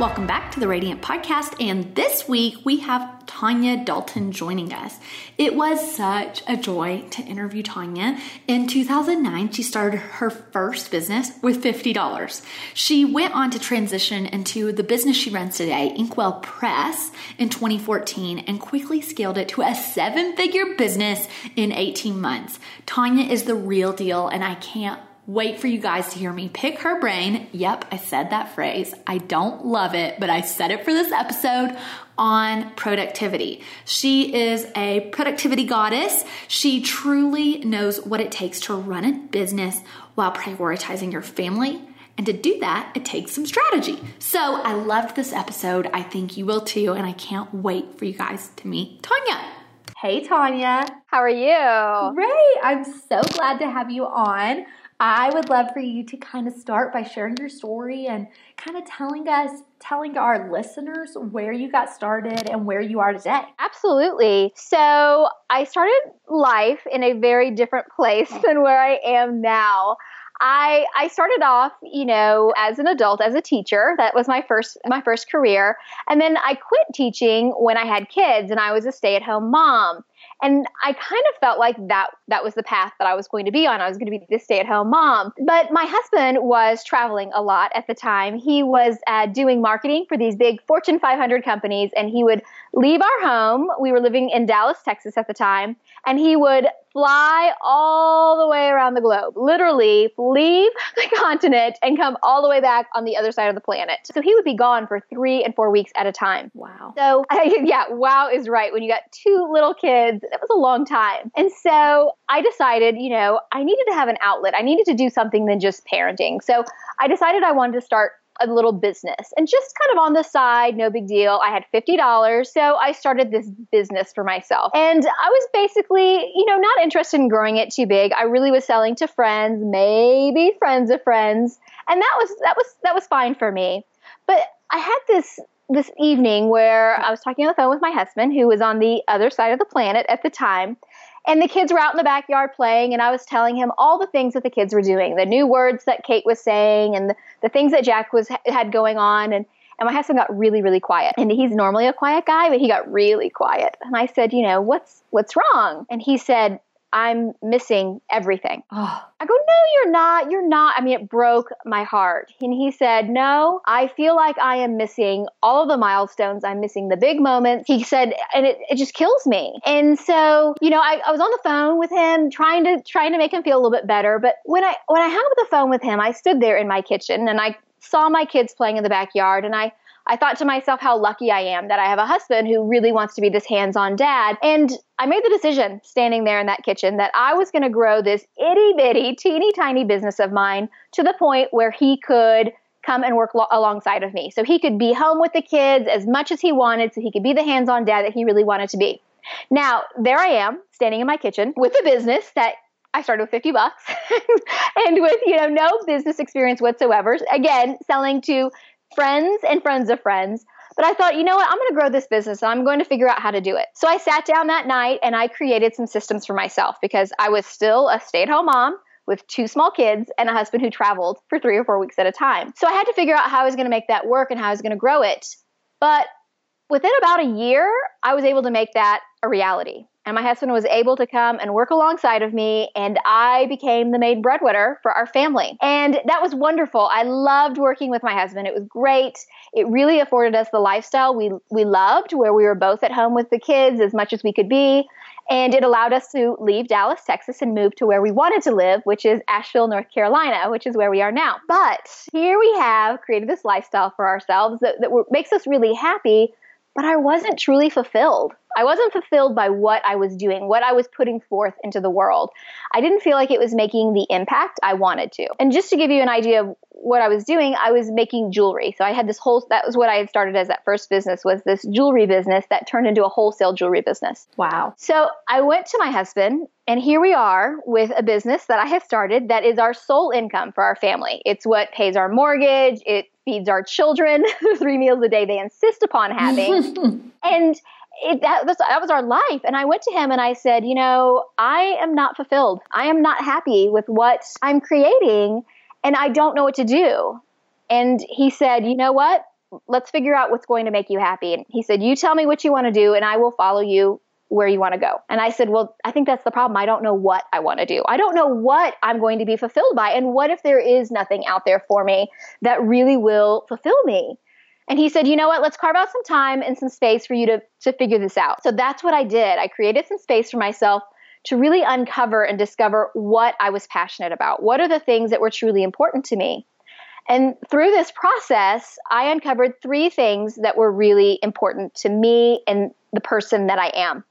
Welcome back to the Radiant Podcast. And this week we have Tonya Dalton joining us. It was such a joy to interview Tonya. In 2009, she started her first business with $50. She went on to transition into the business she runs today, Inkwell Press, in 2014 and quickly scaled it to a seven figure business in 18 months. Tonya is the real deal, and I can't wait for you guys to hear me pick her brain. Yep, I said that phrase. I don't love it, but I said it for this episode on productivity. She is a productivity goddess. She truly knows what it takes to run a business while prioritizing your family. And to do that, it takes some strategy. So I loved this episode. I think you will too. And I can't wait for you guys to meet Tonya. Hey, Tonya. How are you? Great. I'm so glad to have you on. I would love for you to kind of start by sharing your story and kind of telling us, telling our listeners where you got started and where you are today. Absolutely. So I started life in a very different place than where I am now. I I started off, you know, as an adult as a teacher. That was my first my first career. And then I quit teaching when I had kids and I was a stay-at-home mom. And I kind of felt like that that was the path that I was going to be on. I was going to be this stay-at-home mom. But my husband was traveling a lot at the time. He was uh, doing marketing for these big Fortune 500 companies, and he would leave our home. We were living in Dallas, Texas at the time, and he would fly all the way around the globe, literally leave the continent and come all the way back on the other side of the planet. So he would be gone for three and four weeks at a time. Wow. So, yeah, wow is right. When you got two little kids, that was a long time. And so I decided, you know, I needed to have an outlet. I needed to do something than just parenting. So I decided I wanted to start a little business and just kind of on the side, no big deal. I had $50. So I started this business for myself. And I was basically, you know, not interested in growing it too big. I really was selling to friends, maybe friends of friends. And that was that was that was fine for me. But I had this this evening where I was talking on the phone with my husband who was on the other side of the planet at the time and the kids were out in the backyard playing, and I was telling him all the things that the kids were doing, the new words that Kate was saying, and the, the things that Jack was had going on. And and my husband got really, really quiet. And he's normally a quiet guy, but he got really quiet. And I said, you know, what's what's wrong? And he said, I'm missing everything. Oh. I go, no, you're not. You're not. I mean, it broke my heart. And he said, no, I feel like I am missing all of the milestones. I'm missing the big moments. He said, and it, it just kills me. And so, you know, I, I was on the phone with him trying to, trying to make him feel a little bit better. But when I, when I hung up the phone with him, I stood there in my kitchen and I saw my kids playing in the backyard and I, I thought to myself how lucky I am that I have a husband who really wants to be this hands on dad. And I made the decision standing there in that kitchen that I was going to grow this itty bitty, teeny tiny business of mine to the point where he could come and work lo- alongside of me. So he could be home with the kids as much as he wanted, so he could be the hands on dad that he really wanted to be. Now, there I am standing in my kitchen with a business that I started with 50 bucks and with, you know, no business experience whatsoever. Again, selling to friends and friends of friends. But I thought, you know what? I'm going to grow this business and I'm going to figure out how to do it. So I sat down that night and I created some systems for myself because I was still a stay at home mom with two small kids and a husband who traveled for three or four weeks at a time. So I had to figure out how I was going to make that work and how I was going to grow it. But within about a year, I was able to make that a reality and my husband was able to come and work alongside of me and i became the main breadwinner for our family. And that was wonderful. I loved working with my husband. It was great. It really afforded us the lifestyle we we loved where we were both at home with the kids as much as we could be. And it allowed us to leave Dallas, Texas, and move to where we wanted to live, which is Asheville, North Carolina, which is where we are now. But here we have created this lifestyle for ourselves that, that makes us really happy, but I wasn't truly fulfilled. I wasn't fulfilled by what I was doing, what I was putting forth into the world. I didn't feel like it was making the impact I wanted to. And just to give you an idea of what I was doing, I was making jewelry. So I had this whole that was what I had started as that first business was this jewelry business that turned into a wholesale jewelry business. Wow. So I went to my husband and here we are with a business that I have started that is our sole income for our family. It's what pays our mortgage, it feeds our children three meals a day they insist upon having. and it, that, was, that was our life. And I went to him and I said, You know, I am not fulfilled. I am not happy with what I'm creating and I don't know what to do. And he said, You know what? Let's figure out what's going to make you happy. And he said, You tell me what you want to do and I will follow you where you want to go. And I said, Well, I think that's the problem. I don't know what I want to do. I don't know what I'm going to be fulfilled by. And what if there is nothing out there for me that really will fulfill me? And he said, you know what, let's carve out some time and some space for you to, to figure this out. So that's what I did. I created some space for myself to really uncover and discover what I was passionate about. What are the things that were truly important to me? And through this process, I uncovered three things that were really important to me and the person that I am.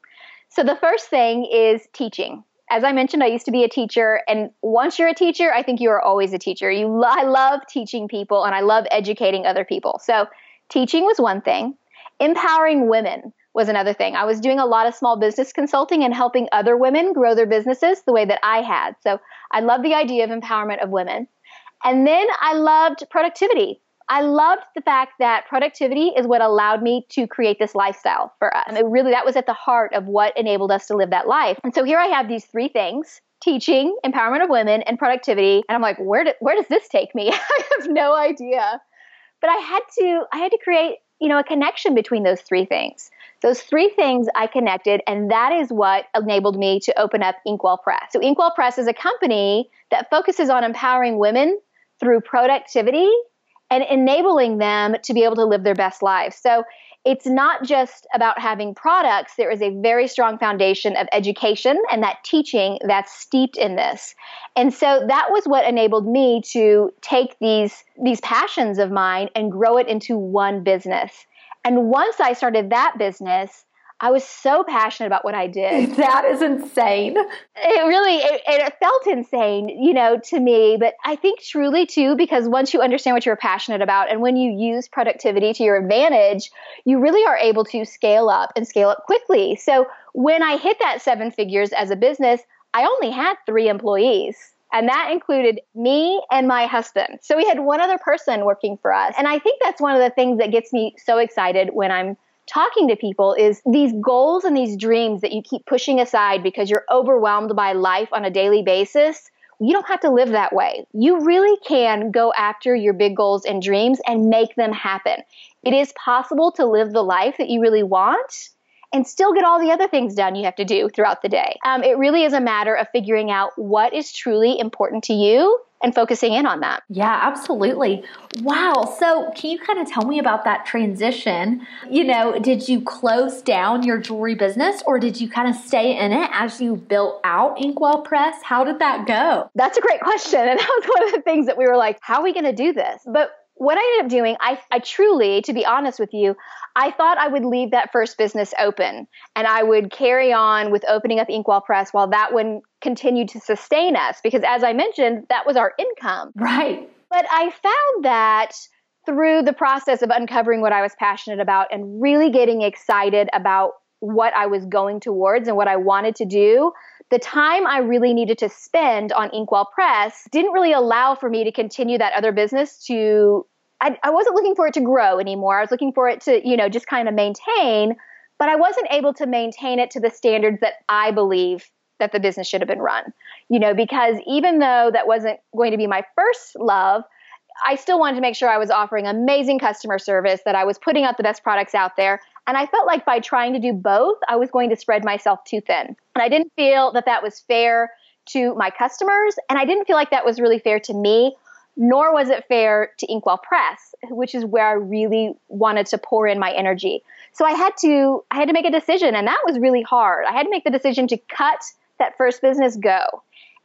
So the first thing is teaching. As I mentioned, I used to be a teacher, and once you're a teacher, I think you are always a teacher. You, I love teaching people, and I love educating other people. So Teaching was one thing, empowering women was another thing. I was doing a lot of small business consulting and helping other women grow their businesses the way that I had. So I love the idea of empowerment of women. And then I loved productivity. I loved the fact that productivity is what allowed me to create this lifestyle for us. And it really, that was at the heart of what enabled us to live that life. And so here I have these three things teaching, empowerment of women, and productivity. And I'm like, where, do, where does this take me? I have no idea. But I had to I had to create, you know, a connection between those three things. Those three things I connected, and that is what enabled me to open up Inkwell Press. So Inkwell Press is a company that focuses on empowering women through productivity and enabling them to be able to live their best lives. So it's not just about having products. There is a very strong foundation of education and that teaching that's steeped in this. And so that was what enabled me to take these, these passions of mine and grow it into one business. And once I started that business, I was so passionate about what I did. That is insane. It really it, it, felt insane, you know, to me, but I think truly too because once you understand what you're passionate about and when you use productivity to your advantage, you really are able to scale up and scale up quickly. So, when I hit that seven figures as a business, I only had 3 employees. And that included me and my husband. So we had one other person working for us. And I think that's one of the things that gets me so excited when I'm talking to people is these goals and these dreams that you keep pushing aside because you're overwhelmed by life on a daily basis. You don't have to live that way. You really can go after your big goals and dreams and make them happen. It is possible to live the life that you really want and still get all the other things done you have to do throughout the day. Um, it really is a matter of figuring out what is truly important to you and focusing in on that. Yeah, absolutely. Wow. So, can you kind of tell me about that transition? You know, did you close down your jewelry business or did you kind of stay in it as you built out Inkwell Press? How did that go? That's a great question. And that was one of the things that we were like, how are we going to do this? But what I ended up doing, I, I truly, to be honest with you, I thought I would leave that first business open and I would carry on with opening up Inkwell Press while that one continued to sustain us because, as I mentioned, that was our income. Right. But I found that through the process of uncovering what I was passionate about and really getting excited about what I was going towards and what I wanted to do, the time I really needed to spend on Inkwell Press didn't really allow for me to continue that other business to I, I wasn't looking for it to grow anymore. I was looking for it to, you know, just kind of maintain, but I wasn't able to maintain it to the standards that I believe that the business should have been run. You know, because even though that wasn't going to be my first love, I still wanted to make sure I was offering amazing customer service, that I was putting out the best products out there. And I felt like by trying to do both, I was going to spread myself too thin. And I didn't feel that that was fair to my customers. And I didn't feel like that was really fair to me nor was it fair to Inkwell Press, which is where I really wanted to pour in my energy. So I had to I had to make a decision and that was really hard. I had to make the decision to cut that first business go.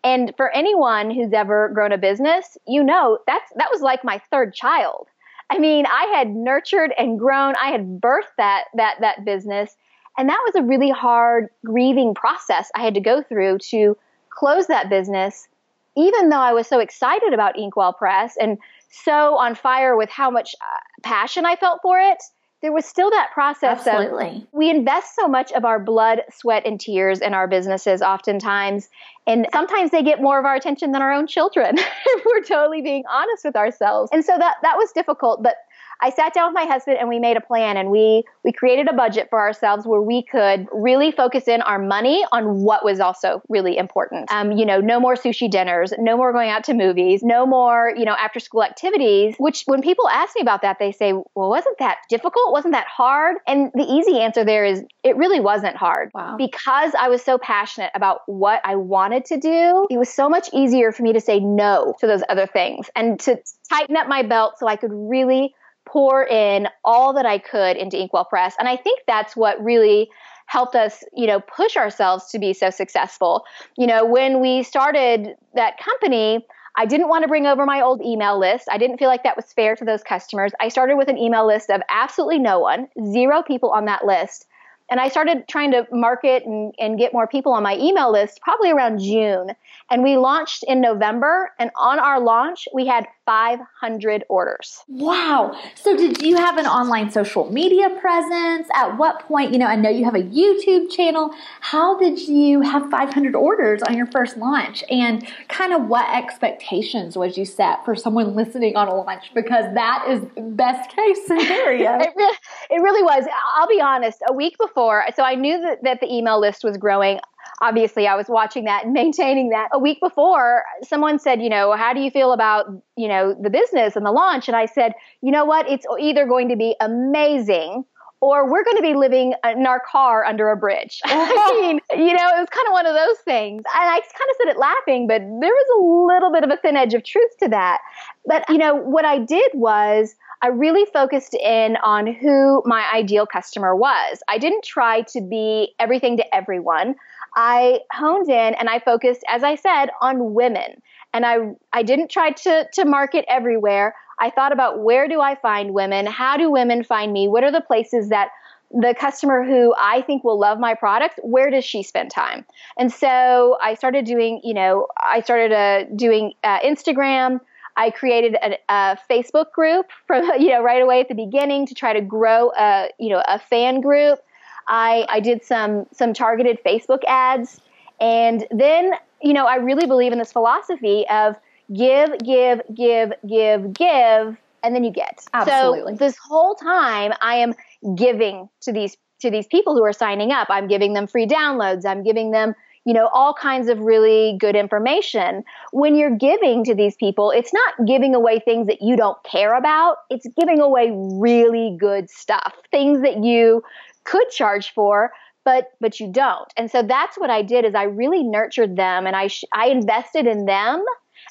And for anyone who's ever grown a business, you know, that's that was like my third child. I mean, I had nurtured and grown, I had birthed that that that business, and that was a really hard grieving process I had to go through to close that business even though I was so excited about Inkwell Press and so on fire with how much uh, passion I felt for it, there was still that process Absolutely. of we invest so much of our blood, sweat, and tears in our businesses oftentimes. And sometimes they get more of our attention than our own children, if we're totally being honest with ourselves. And so that that was difficult. But I sat down with my husband and we made a plan and we we created a budget for ourselves where we could really focus in our money on what was also really important. Um, you know, no more sushi dinners, no more going out to movies, no more, you know, after school activities, which when people ask me about that, they say, well, wasn't that difficult? Wasn't that hard? And the easy answer there is it really wasn't hard. Wow. Because I was so passionate about what I wanted to do, it was so much easier for me to say no to those other things and to tighten up my belt so I could really pour in all that I could into Inkwell Press. And I think that's what really helped us, you know, push ourselves to be so successful. You know, when we started that company, I didn't want to bring over my old email list. I didn't feel like that was fair to those customers. I started with an email list of absolutely no one, zero people on that list. And I started trying to market and, and get more people on my email list probably around June. And we launched in November. And on our launch, we had 500 orders. Wow. So, did you have an online social media presence? At what point, you know, I know you have a YouTube channel. How did you have 500 orders on your first launch? And kind of what expectations would you set for someone listening on a launch? Because that is best case scenario. it, really, it really was. I'll be honest, a week before, so I knew that, that the email list was growing obviously I was watching that and maintaining that. A week before, someone said, you know, how do you feel about, you know, the business and the launch? And I said, you know what? It's either going to be amazing or we're going to be living in our car under a bridge. I mean, you know, it was kind of one of those things. And I kind of said it laughing, but there was a little bit of a thin edge of truth to that. But, you know, what I did was I really focused in on who my ideal customer was. I didn't try to be everything to everyone. I honed in and I focused, as I said, on women. And I, I didn't try to, to market everywhere. I thought about where do I find women? How do women find me? What are the places that the customer who I think will love my products, where does she spend time? And so I started doing, you know, I started uh, doing uh, Instagram. I created a, a, Facebook group from, you know, right away at the beginning to try to grow a, you know, a fan group. I, I did some some targeted Facebook ads, and then you know I really believe in this philosophy of give, give, give, give, give, and then you get. Absolutely. So this whole time I am giving to these to these people who are signing up. I'm giving them free downloads. I'm giving them you know, all kinds of really good information. When you're giving to these people, it's not giving away things that you don't care about. It's giving away really good stuff, things that you could charge for but but you don't and so that's what i did is i really nurtured them and i sh- i invested in them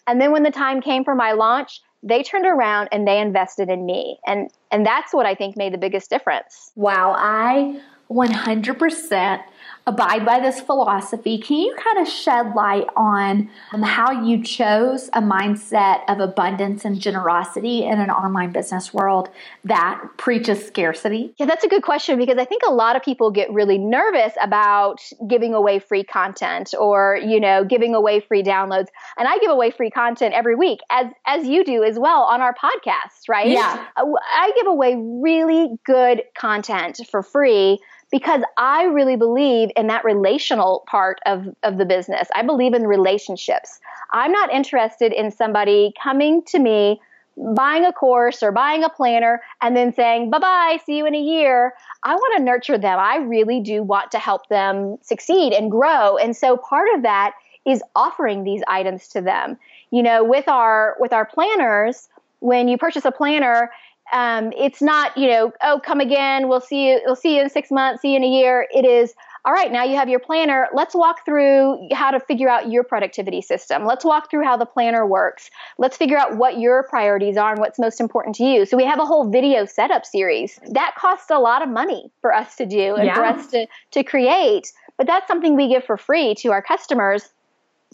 and then when the time came for my launch they turned around and they invested in me and and that's what i think made the biggest difference wow i 100% abide by this philosophy. Can you kind of shed light on um, how you chose a mindset of abundance and generosity in an online business world that preaches scarcity? Yeah, that's a good question because I think a lot of people get really nervous about giving away free content or, you know, giving away free downloads. And I give away free content every week as as you do as well on our podcast, right? Yeah. Uh, I give away really good content for free because I really believe in that relational part of, of the business. I believe in relationships. I'm not interested in somebody coming to me, buying a course or buying a planner, and then saying, bye bye, see you in a year. I want to nurture them. I really do want to help them succeed and grow. And so part of that is offering these items to them. You know, with our with our planners, when you purchase a planner, um, it's not you know oh come again we'll see you we'll see you in six months see you in a year. It is all right now you have your planner. Let's walk through how to figure out your productivity system. Let's walk through how the planner works. Let's figure out what your priorities are and what's most important to you. So we have a whole video setup series. That costs a lot of money for us to do and yeah. for us to to create but that's something we give for free to our customers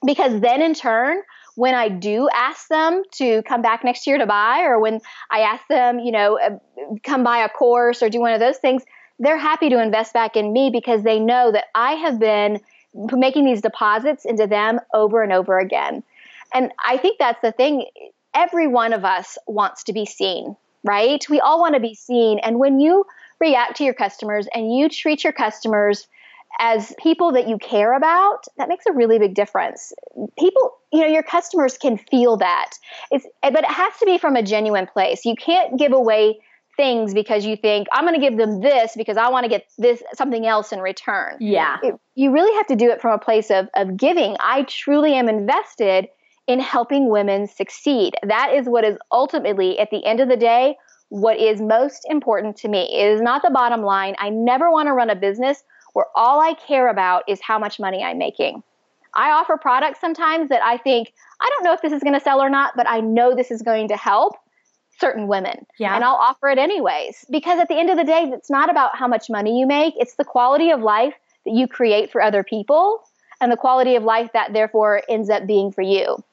because then in turn when I do ask them to come back next year to buy, or when I ask them, you know, uh, come buy a course or do one of those things, they're happy to invest back in me because they know that I have been making these deposits into them over and over again. And I think that's the thing. every one of us wants to be seen, right? We all want to be seen. And when you react to your customers and you treat your customers as people that you care about, that makes a really big difference. People, you know, your customers can feel that. It's, but it has to be from a genuine place. You can't give away things because you think I'm going to give them this because I want to get this something else in return. Yeah. It, you really have to do it from a place of of giving. I truly am invested in helping women succeed. That is what is ultimately at the end of the day what is most important to me. It is not the bottom line. I never want to run a business where all I care about is how much money I'm making. I offer products sometimes that I think, I don't know if this is going to sell or not, but I know this is going to help certain women. Yeah. And I'll offer it anyways. Because at the end of the day, it's not about how much money you make, it's the quality of life that you create for other people and the quality of life that therefore ends up being for you.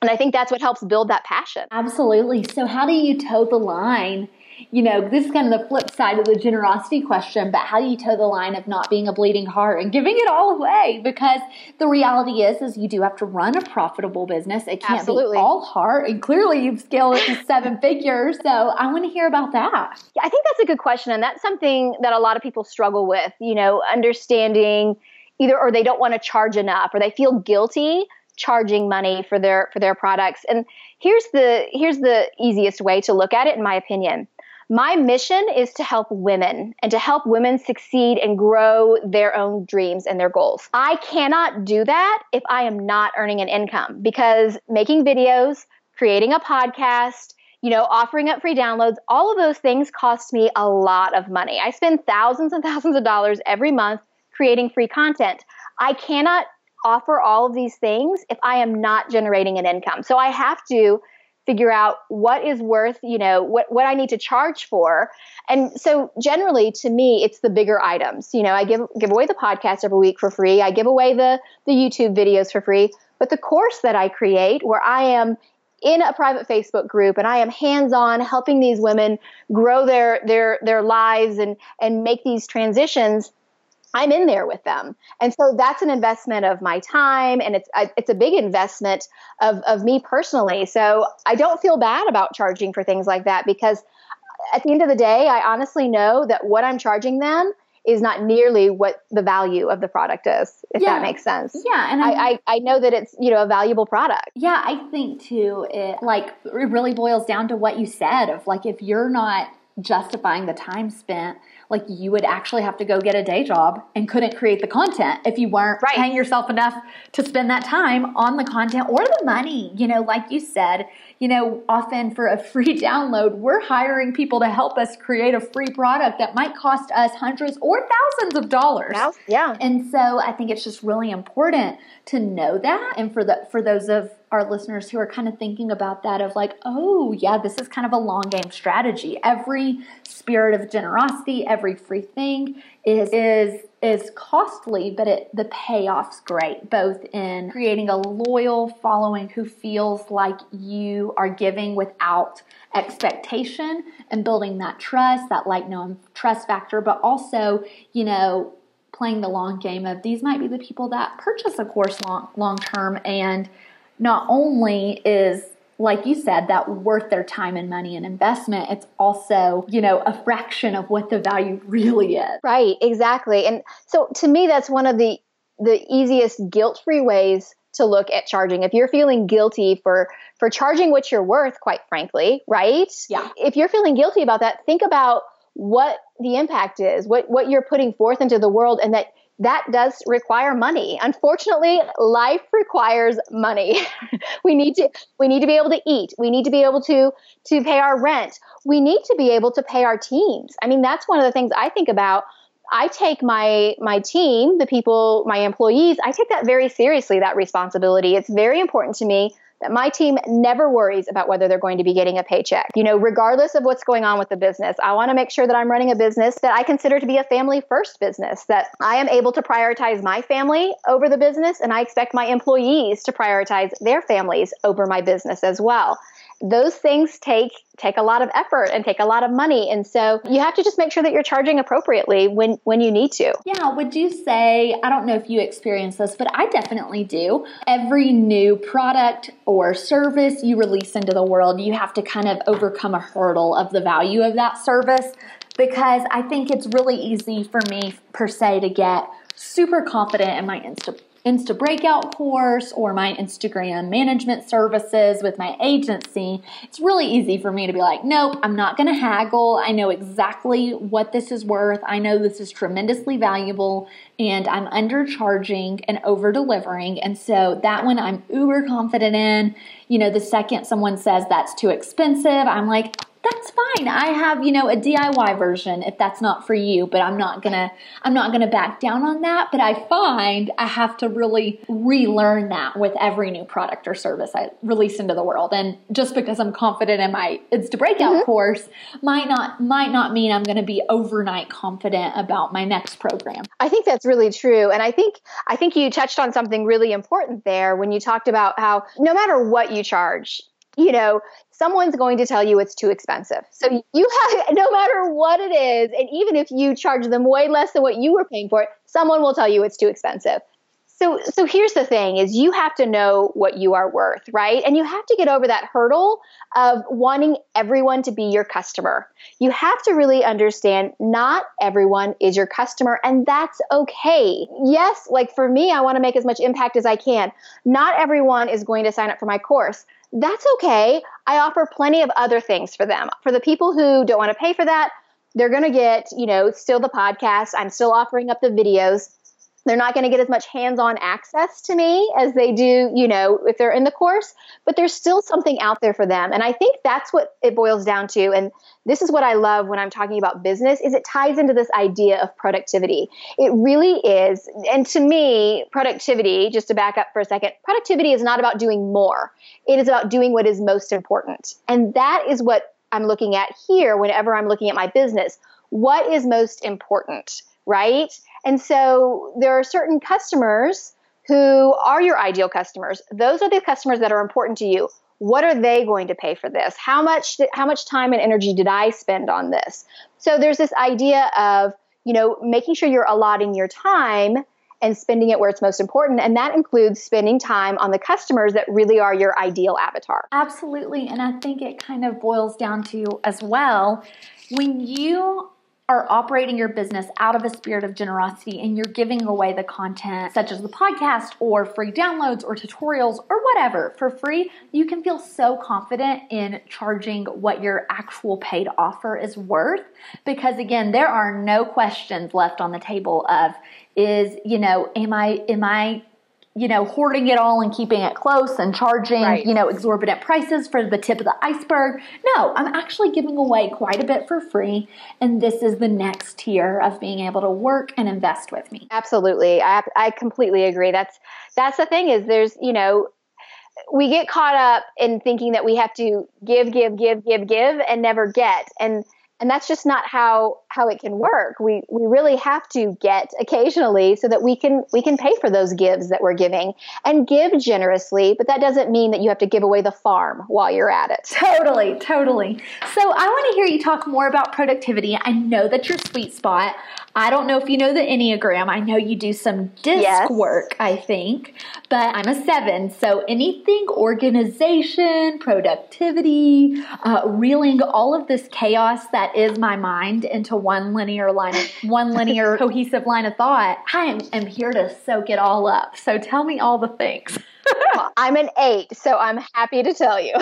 And I think that's what helps build that passion. Absolutely. So, how do you toe the line? You know, this is kind of the flip side of the generosity question, but how do you toe the line of not being a bleeding heart and giving it all away? Because the reality is, is you do have to run a profitable business. It can't Absolutely. be all heart. And clearly you've scaled it to seven figures. So I want to hear about that. Yeah, I think that's a good question. And that's something that a lot of people struggle with, you know, understanding either or they don't want to charge enough or they feel guilty charging money for their for their products. And here's the here's the easiest way to look at it in my opinion. My mission is to help women and to help women succeed and grow their own dreams and their goals. I cannot do that if I am not earning an income because making videos, creating a podcast, you know, offering up free downloads, all of those things cost me a lot of money. I spend thousands and thousands of dollars every month creating free content. I cannot offer all of these things if I am not generating an income. So I have to figure out what is worth, you know, what, what I need to charge for. And so generally to me, it's the bigger items. You know, I give give away the podcast every week for free. I give away the the YouTube videos for free. But the course that I create where I am in a private Facebook group and I am hands-on helping these women grow their their their lives and and make these transitions I'm in there with them. And so that's an investment of my time and it's it's a big investment of of me personally. So I don't feel bad about charging for things like that because at the end of the day, I honestly know that what I'm charging them is not nearly what the value of the product is, if Yeah. that makes sense. Yeah. And I, I, I know that it's, you know, a valuable product. Yeah, I think too, it like it really boils down to what you said of like if you're not justifying the time spent, like you would actually have to go get a day job and couldn't create the content if you weren't Right. paying yourself enough to spend that time on the content or the money. You know, like you said, you know, often for a free download, we're hiring people to help us create a free product that might cost us hundreds or thousands of dollars. Yeah. Yeah. And so I think it's just really important to know that and for the for those of our listeners who are kind of thinking about that of like, oh yeah, this is kind of a long game strategy. Every spirit of generosity, every free thing is is is costly, but it the payoff's great, both in creating a loyal following who feels like you are giving without expectation and building that trust, that like no trust factor, but also, you know, playing the long game of these might be the people that purchase a course long long term and not only is like you said that worth their time and money and investment it's also you know a fraction of what the value really is Right, exactly. And so to me that's one of the the easiest guilt-free ways to look at charging. If you're feeling guilty for for charging what you're worth, quite frankly, right? Yeah. If you're feeling guilty about that, think about what the impact is, what what you're putting forth into the world and that that does require money. Unfortunately, life requires money. we need to we need to be able to eat. We need to be able to to pay our rent. We need to be able to pay our teams. I mean, that's one of the things I think about. I take my my team, the people, my employees, I take that very seriously that responsibility. It's very important to me that my team never worries about whether they're going to be getting a paycheck. You know, regardless of what's going on with the business, I want to make sure that I'm running a business that I consider to be a family first business, that I am able to prioritize my family over the business, and I expect my employees to prioritize their families over my business as well. Those things take take a lot of effort and take a lot of money. And so you have to just make sure that you're charging appropriately when when you need to. Yeah. Would you say i don't know if you experience this but i definitely do. Every new product or service you release into the world you have to kind of overcome a hurdle of the value of that service because i think it's really easy for me per se to get super confident in my insta Insta Breakout course or my Instagram management services with my agency, it's really easy for me to be like, nope, I'm not going to haggle. I know exactly what this is worth. I know this is tremendously valuable and I'm undercharging and over delivering. And so that one I'm uber confident in. You know, the second someone says that's too expensive, I'm like, that's fine. I have, you know, a DIY version if that's not for you, but I'm not going to I'm not going to back down on that, but I find I have to really relearn that with every new product or service I release into the world. And just because I'm confident in my Insta Breakout mm-hmm. course might not might not mean I'm going to be overnight confident about my next program. I think that's really true. And I think I think you touched on something really important there when you talked about how no matter what you charge, you know, someone's going to tell you it's too expensive. So you have, no matter what it is, and even if you charge them way less than what you were paying for it, someone will tell you it's too expensive. So, so here's the thing is you have to know what you are worth, right? And you have to get over that hurdle of wanting everyone to be your customer. You have to really understand not everyone is your customer and that's okay. Yes, like for me, I want to make as much impact as I can. Not everyone is going to sign up for my course that's okay. I offer plenty of other things for them. For the people who don't want to pay for that, they're going to get, you know, still the podcast. I'm still offering up the videos. They're not going to get as much hands on access to me as they do, you know, if they're in the course, but there's still something out there for them. And I think that's what it boils down to. And this is what I love when I'm talking about business is it ties into this idea of productivity. It really is. And to me, productivity, just to back up for a second, productivity is not about doing more. It is about doing what is most important. And that is what I'm looking at here whenever I'm looking at my business. What is most important? Right? And so there are certain customers who are your ideal customers. Those are the customers that are important to you. What are they going to pay for this? How much how much time and energy did I spend on this? So there's this idea of, you know, making sure you're allotting your time and spending it where it's most important. And that includes spending time on the customers that really are your ideal avatar. Absolutely. And I think it kind of boils down to as well when you are operating your business out of a spirit of generosity and you're giving away the content, such as the podcast or free downloads or tutorials or whatever for free, you can feel so confident in charging what your actual paid offer is worth. Because again, there are no questions left on the table of, is, you know, am I, am I you know, hoarding it all and keeping it close and charging, right. you know, exorbitant prices for the tip of the iceberg. No, I'm actually giving away quite a bit for free. And this is the next tier of being able to work and invest with me. Absolutely. I, I completely agree. That's, that's the thing is there's, you know, we get caught up in thinking that we have to give, give, give, give, give and never get. And, and that's just not how how it can work we we really have to get occasionally so that we can we can pay for those gives that we're giving and give generously but that doesn't mean that you have to give away the farm while you're at it totally totally so i want to hear you talk more about productivity i know that your sweet spot I don't know if you know the Enneagram. I know you do some disc yes. work, I think, but I'm a seven. So anything organization, productivity, uh, reeling all of this chaos that is my mind into one linear line of one linear cohesive line of thought, I am, am here to soak it all up. So tell me all the things. well, I'm an eight, so I'm happy to tell you.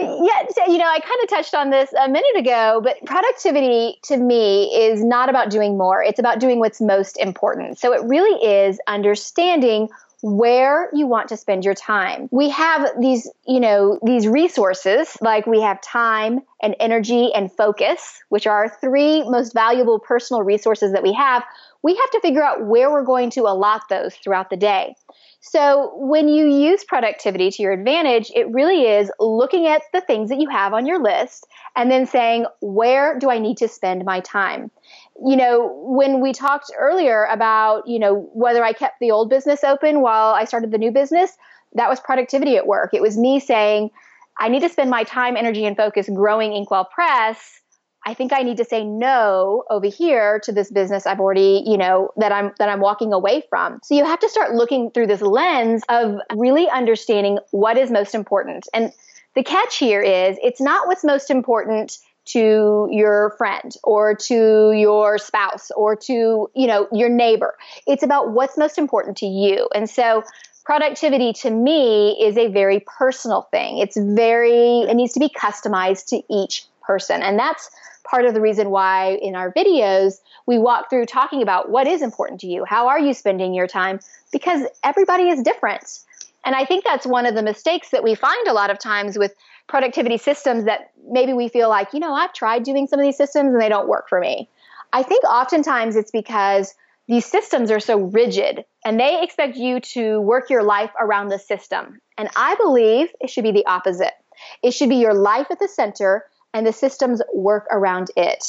yeah, so, you know, I kind of touched on this a minute ago, but productivity to me is not about doing more. It's about doing what's most important. So it really is understanding where you want to spend your time. We have these, you know, these resources like we have time and energy and focus, which are our three most valuable personal resources that we have. We have to figure out where we're going to allot those throughout the day. So when you use productivity to your advantage, it really is looking at the things that you have on your list and then saying, where do I need to spend my time? You know, when we talked earlier about, you know, whether I kept the old business open while I started the new business, that was productivity at work. It was me saying, I need to spend my time, energy, and focus growing Inkwell Press. I think I need to say no over here to this business I've already, you know, that I'm that I'm walking away from. So you have to start looking through this lens of really understanding what is most important. And the catch here is it's not what's most important to your friend or to your spouse or to, you know, your neighbor. It's about what's most important to you. And so productivity to me is a very personal thing. It's very, it needs to be customized to each person. And that's part of the reason why in our videos we walk through talking about what is important to you. How are you spending your time? Because everybody is different. And I think that's one of the mistakes that we find a lot of times with productivity systems that maybe we feel like, you know, I've tried doing some of these systems and they don't work for me. I think oftentimes it's because these systems are so rigid and they expect you to work your life around the system. And I believe it should be the opposite. It should be your life at the center and the systems work around it.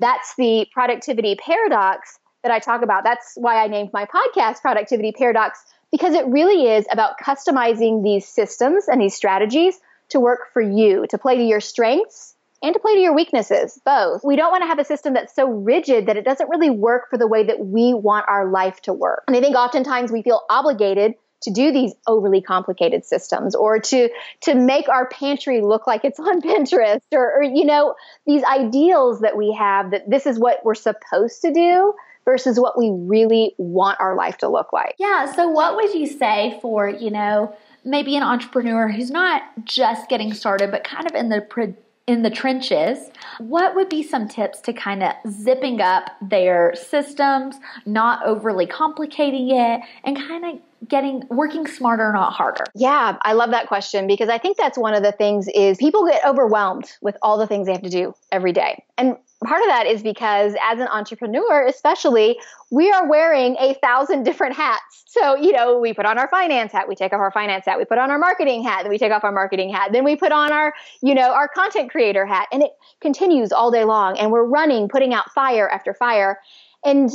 That's the productivity paradox that I talk about. That's why I named my podcast Productivity Paradox because it really is about customizing these systems and these strategies to work for you, to play to your strengths and to play to your weaknesses, both. We don't want to have a system that's so rigid that it doesn't really work for the way that we want our life to work. And I think oftentimes we feel obligated to do these overly complicated systems or to to make our pantry look like it's on Pinterest or, or you know these ideals that we have that this is what we're supposed to do versus what we really want our life to look like. Yeah, so what would you say for, you know, maybe an entrepreneur who's not just getting started but kind of in the in the trenches, what would be some tips to kind of zipping up their systems, not overly complicating it, and kind of getting working smarter, not harder? Yeah, I love that question because I think that's one of the things is people get overwhelmed with all the things they have to do every day. And part of that is because as an entrepreneur, especially, we are wearing a thousand different hats. So, you know, we put on our finance hat, we take off our finance hat, we put on our marketing hat, then we take off our marketing hat, then we put on our, you know, our content creator hat, and it continues all day long. And we're running, putting out fire after fire. And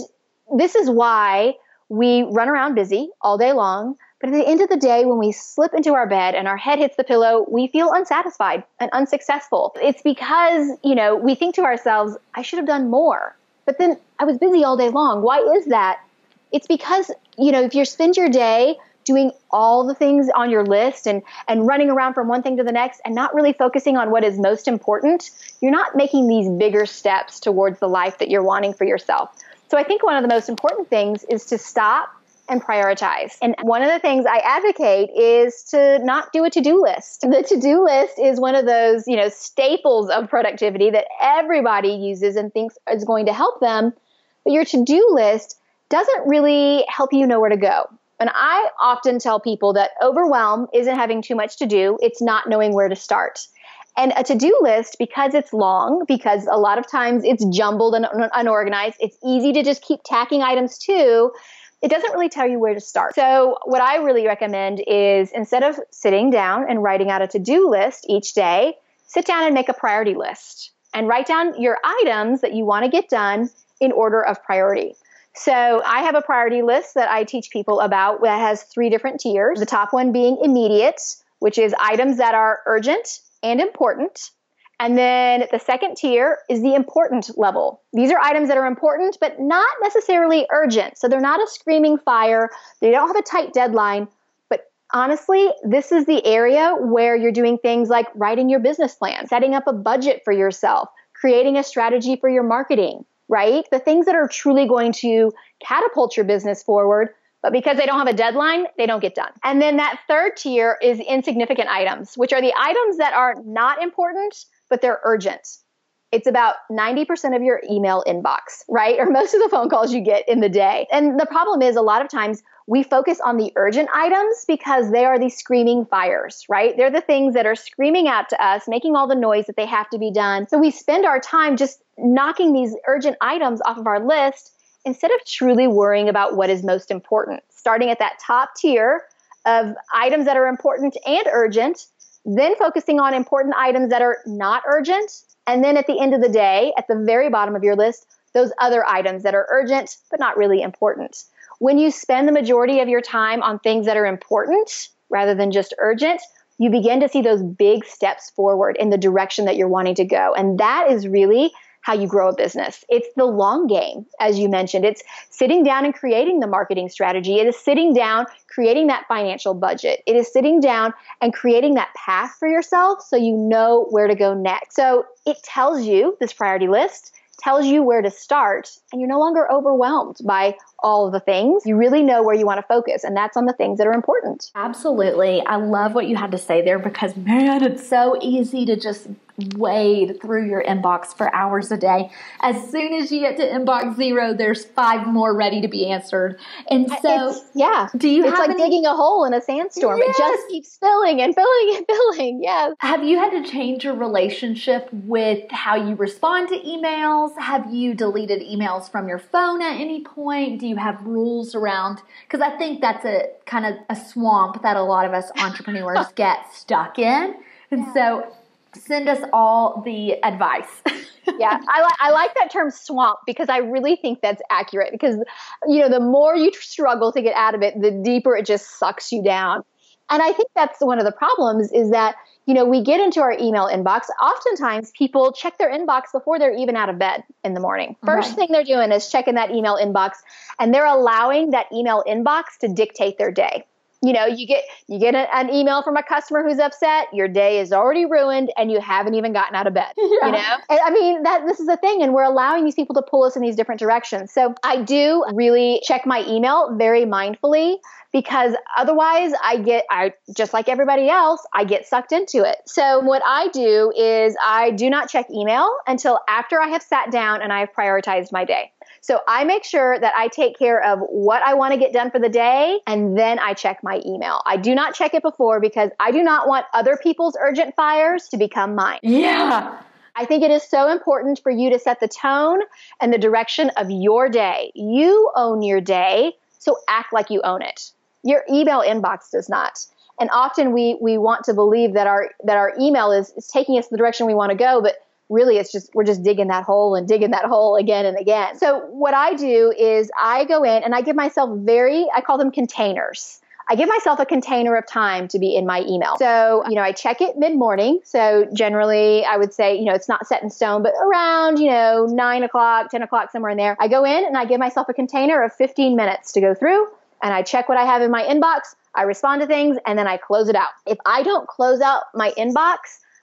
this is why we run around busy all day long but at the end of the day, when we slip into our bed and our head hits the pillow, we feel unsatisfied and unsuccessful. It's because, you know, we think to ourselves, I should have done more. But then I was busy all day long. Why is that? It's because, you know, if you spend your day doing all the things on your list and, and running around from one thing to the next and not really focusing on what is most important, you're not making these bigger steps towards the life that you're wanting for yourself. So I think one of the most important things is to stop and prioritize. And one of the things I advocate is to not do a to-do list. The to-do list is one of those, you know, staples of productivity that everybody uses and thinks is going to help them. But your to-do list doesn't really help you know where to go. And I often tell people that overwhelm isn't having too much to do, it's not knowing where to start. And a to do list, because it's long, because a lot of times it's jumbled and unorganized, it's easy to just keep tacking items to it doesn't really tell you where to start. So, what I really recommend is instead of sitting down and writing out a to do list each day, sit down and make a priority list and write down your items that you want to get done in order of priority. So, I have a priority list that I teach people about that has three different tiers. The top one being immediate, which is items that are urgent and important. And then the second tier is the important level. These are items that are important, but not necessarily urgent. So they're not a screaming fire. They don't have a tight deadline. But honestly, this is the area where you're doing things like writing your business plan, setting up a budget for yourself, creating a strategy for your marketing, right? The things that are truly going to catapult your business forward but because they don't have a deadline, they don't get done. And then that third tier is insignificant items, which are the items that are not important, but they're urgent. It's about 90% of your email inbox, right? Or most of the phone calls you get in the day. And the problem is a lot of times we focus on the urgent items because they are the screaming fires, right? They're the things that are screaming out to us, making all the noise that they have to be done. So we spend our time just knocking these urgent items off of our list instead of truly worrying about what is most important. Starting at that top tier of items that are important and urgent then focusing on important items that are not urgent. And then at the end of the day, at the very bottom of your list, those other items that are urgent but not really important. When you spend the majority of your time on things that are important, rather than just urgent, you begin to see those big steps forward in the direction that you're wanting to go. And that is really how you grow a business. It's the long game, as you mentioned. It's sitting down and creating the marketing strategy. It is sitting down, creating that financial budget. It is sitting down and creating that path for yourself so you know where to go next. So it tells you this priority list tells you where to start and you're no longer overwhelmed by all of the things. You really know where you want to focus, and that's on the things that are important. Absolutely. I love what you had to say there because, man, it's so easy to just wade through your inbox for hours a day. As soon as you get to inbox zero, there's five more ready to be answered. And so, it's, yeah, do you it's like any- digging a hole in a sandstorm. Yes. It just keeps filling and filling and filling. Yes. Have you had to change your relationship with how you respond to emails? Have you deleted emails from your phone at any point? Do you have rules around? Because I think that's a kind of a swamp that a lot of us entrepreneurs get stuck in. And Yeah. so, send us all the advice. yeah, I, li- I like that term swamp because I really think that's accurate. Because, you know, the more you struggle to get out of it, the deeper it just sucks you down. And I think that's one of the problems is that, you know, we get into our email inbox. Oftentimes people check their inbox before they're even out of bed in the morning. First Right. thing they're doing is checking that email inbox and they're allowing that email inbox to dictate their day you know you get you get a, an email from a customer who's upset your day is already ruined and you haven't even gotten out of bed you know? And, i mean that this is the thing and we're allowing these people to pull us in these different directions. So i do really check my email very mindfully because otherwise i get i just like everybody else i get sucked into it. So what i do is i do not check email until after i have sat down and i have prioritized my day so I make sure that I take care of what I want to get done for the day and then I check my email. I do not check it before because I do not want other people's urgent fires to become mine. yeah. I think it is so important for you to set the tone and the direction of your day. You own your day, so act like you own it. Your email inbox does not. And often we we want to believe that our that our email is, is taking us the direction we want to go, but really it's just we're just digging that hole and digging that hole again and again. So what I do is I go in and I give myself very I call them containers. I give myself a container of time to be in my email. So, you know, I check it mid morning. So, generally, I would say, you know, it's not set in stone, but around, you know, nine o'clock, 10 o'clock, somewhere in there. I go in and I give myself a container of 15 minutes to go through and I check what I have in my inbox. I respond to things and then I close it out. If I don't close out my inbox,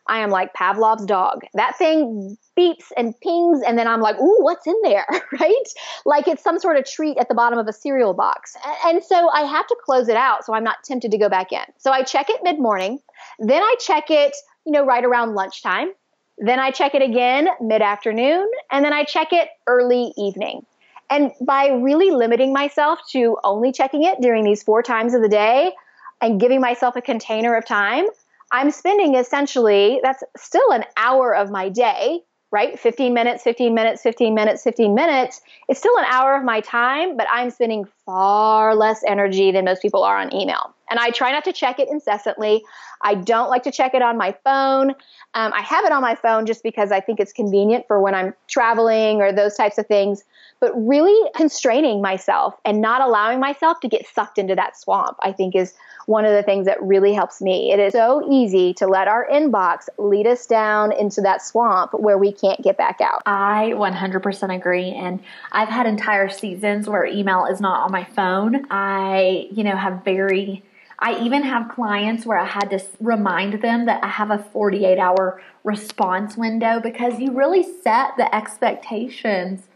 I am like Pavlov's dog. That thing beeps and pings, and then I'm like, ooh, what's in there, right? Like it's some sort of treat at the bottom of a cereal box. And so I have to close it out so I'm not tempted to go back in. So I check it mid morning, then I check it, you know, right around lunchtime. Then I check it again mid afternoon, and then I check it early evening. And by really limiting myself to only checking it during these four times of the day and giving myself a container of time, I'm spending essentially, that's still an hour of my day, right? 15 minutes, 15 minutes, 15 minutes, 15 minutes. It's still an hour of my time, but I'm spending far less energy than most people are on email. And I try not to check it incessantly. I don't like to check it on my phone. Um, I have it on my phone just because I think it's convenient for when I'm traveling or those types of things. But really constraining myself and not allowing myself to get sucked into that swamp, I think is one of the things that really helps me. It is so easy to let our inbox lead us down into that swamp where we can't get back out. I 100% agree. And I've had entire seasons where email is not on my phone. I, you know, have very, I even have clients where I had to remind them that I have a 48 hour response window because you really set the expectations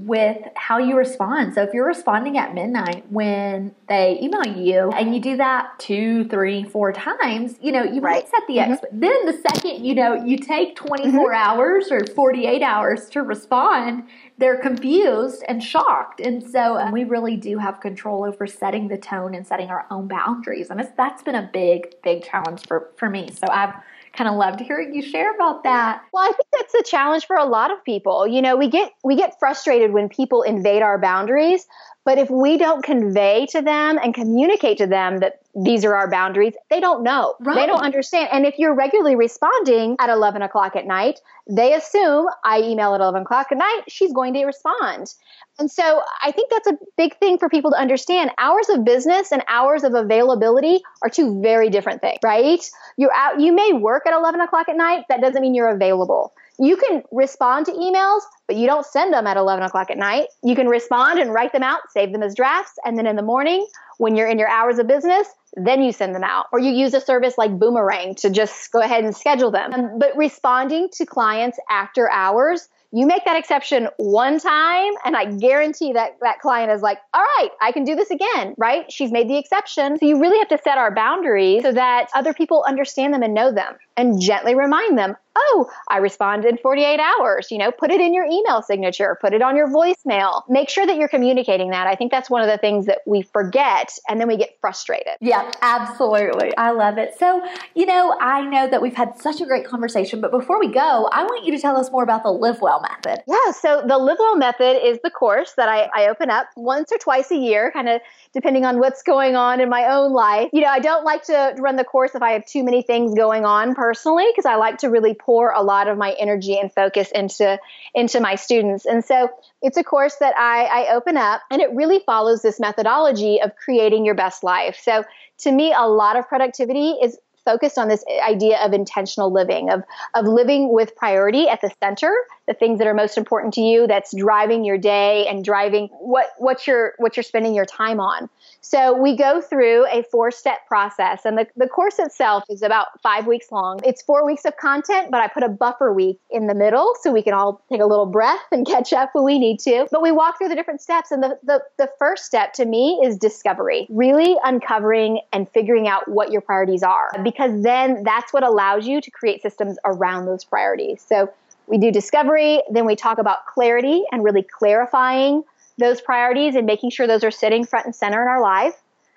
with how you respond. So if you're responding at midnight when they email you and you do that two, three, four times, you know, you Right. might set the Mhm. expe- then the second, you know, you take 24 hours or 48 hours to respond, they're confused and shocked. And so um, we really do have control over setting the tone and setting our own boundaries. And it's, that's been a big, big challenge for, for me. So I've kind of loved hearing you share about that. Well, I think that's a challenge for a lot of people. You know, we get we get frustrated when people invade our boundaries, But if we don't convey to them and communicate to them that these are our boundaries, they don't know. Right. They don't understand. And if you're regularly responding at 11 o'clock at night, they assume I email at 11 o'clock at night, she's going to respond. And so I think that's a big thing for people to understand. Hours of business and hours of availability are two very different things, right? You're out, you may work at 11 o'clock at night. That doesn't mean you're available. You can respond to emails, but you don't send them at 11 o'clock at night. You can respond and write them out, save them as drafts, and then in the morning, when you're in your hours of business, then you send them out. Or you use a service like Boomerang to just go ahead and schedule them. Um, but responding to clients after hours, you make that exception one time, and I guarantee that that client is like, all right, I can do this again, right? She's made the exception. So you really have to set our boundaries so that other people understand them and know them and gently remind them, oh, I responded in 48 hours. You know, put it in your email signature, put it on your voicemail. Make sure that you're communicating that. I think that's one of the things that we forget and then we get frustrated. Yeah, absolutely. I love it. So, you know, I know that we've had such a great conversation, but before we go, I want you to tell us more about the Live Well method. Yeah, so the Live Well method is the course that I, I open up once or twice a year, kind of depending on what's going on in my own life. You know, I don't like to run the course if I have too many things going on personally because I like to really pour a lot of my energy and focus into into my students. And so it's a course that I, I open up and it really follows this methodology of creating your best life. So to me, a lot of productivity is focused on this idea of intentional living, of, of living with priority at the center, the things that are most important to you, that's driving your day and driving what, what you're, what you're spending your time on. So we go through a four step process and the, the course itself is about five weeks long. It's four weeks of content, but I put a buffer week in the middle so we can all take a little breath and catch up when we need to. But we walk through the different steps and the, the, the first step to me is discovery, really uncovering and figuring out what your priorities are because then that's what allows you to create systems around those priorities. So we do discovery, then we talk about clarity and really clarifying those priorities and making sure those are sitting front and center in our life.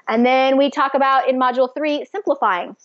And then we talk about in module three, simplifying,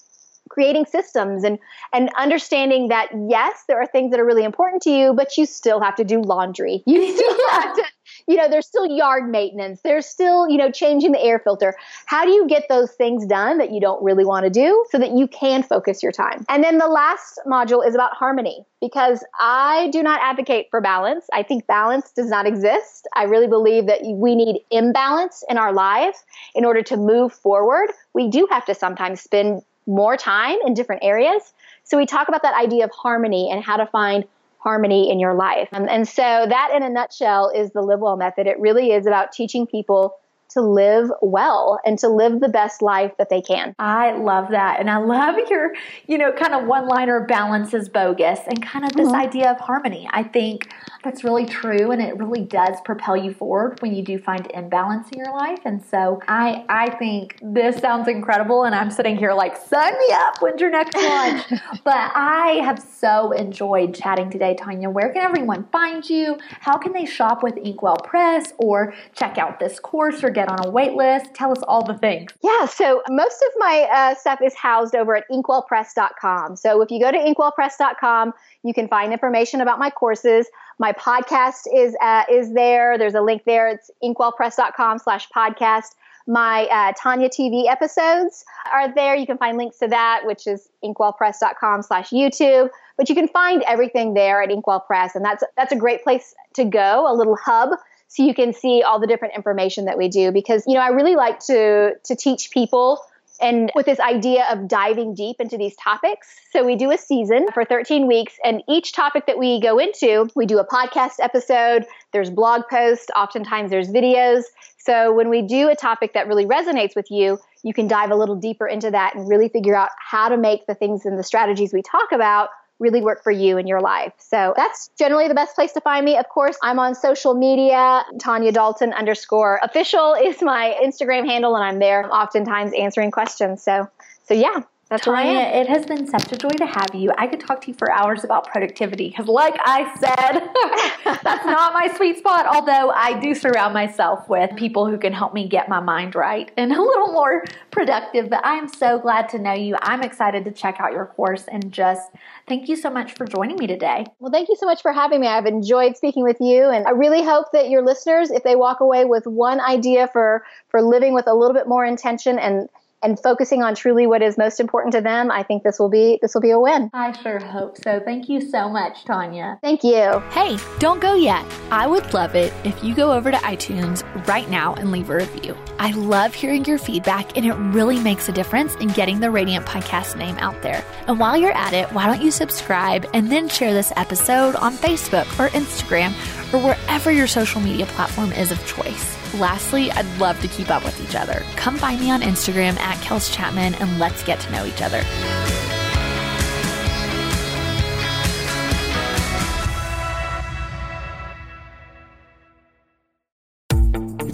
creating systems and, and understanding that yes, there are things that are really important to you, but you still have to do laundry. You still have to you know, there's still yard maintenance. There's still, you know, changing the air filter. How do you get those things done that you don't really want to do so that you can focus your time? And then the last module is about harmony because I do not advocate for balance. I think balance does not exist. I really believe that we need imbalance in our lives in order to move forward. We do have to sometimes spend more time in different areas. So we talk about that idea of harmony and how to find harmony in your life. Um, and so that in a nutshell is the live well method. It really is about teaching people to live well and to live the best life that they can. I love that. And I love your, you know, kind of one liner balance is bogus and kind of this mm-hmm. idea of harmony. I think that's really true and it really does propel you forward when you do find imbalance in your life. And so I I think this sounds incredible and I'm sitting here like sign me up when's your next launch. but I have so enjoyed chatting today, Tonya. Where can everyone find you? How can they shop with Inkwell Press or check out this course or get on a wait list? Tell us all the things. Yeah, so most of my uh, stuff is housed over at inkwellpress.com. So if you go to inkwellpress.com, you can find information about my courses. My podcast is uh, is there. There's a link there. It's inkwellpress.com slash podcast. My uh, Tonya TV episodes are there. You can find links to that, which is inkwellpress.com slash YouTube. But you can find everything there at Inkwell Press, and that's that's a great place to go, a little hub so you can see all the different information that we do because you know i really like to to teach people and with this idea of diving deep into these topics. So we do a season for 13 weeks, and each topic that we go into, we do a podcast episode, there's blog posts, oftentimes there's videos. So when we do a topic that really resonates with you, you can dive a little deeper into that and really figure out how to make the things and the strategies we talk about really work for you in your life. So that's generally the best place to find me. Of course, I'm on social media. Tonya Dalton underscore official is my Instagram handle, and I'm there oftentimes answering questions. So, so yeah. That's Tonya, it has been such a joy to have you. I could talk to you for hours about productivity because, like I said, that's not my sweet spot. Although I do surround myself with people who can help me get my mind right and a little more productive. But I'm so glad to know you. I'm excited to check out your course and just thank you so much for joining me today. Well, thank you so much for having me. I've enjoyed speaking with you, and I really hope that your listeners, if they walk away with one idea for for living with a little bit more intention and and focusing on truly what is most important to them, I think this will be this will be a win. I sure hope so. Thank you so much, Tonya. Thank you. Hey, don't go yet. I would love it if you go over to iTunes right now and leave a review. I love hearing your feedback, and it really makes a difference in getting the Radiant Podcast name out there. And while you're at it, why don't you subscribe and then share this episode on Facebook or Instagram or wherever your social media platform is of choice. Lastly, I'd love to keep up with each other. Come find me on Instagram at Kels Chapman and let's get to know each other.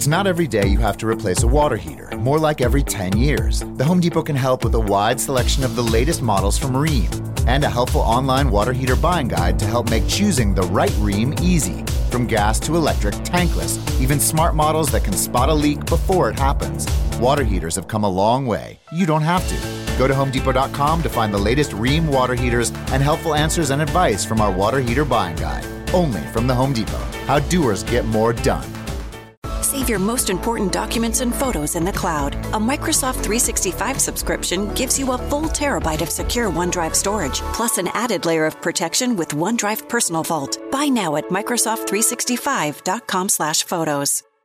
It's not every day you have to replace a water heater, more like every 10 years. The Home Depot can help with a wide selection of the latest models from Rheem and a helpful online water heater buying guide to help make choosing the right Rheem easy. From gas to electric, tankless, even smart models that can spot a leak before it happens. Water heaters have come a long way. You don't have to. Go to HomeDepot.com to find the latest Rheem water heaters and helpful answers and advice from our water heater buying guide. Only from the Home Depot. How doers get more done. Save your most important documents and photos in the cloud. A Microsoft 365 subscription gives you a full terabyte of secure OneDrive storage, plus an added layer of protection with OneDrive Personal Vault. Buy now at Microsoft365.com/photos.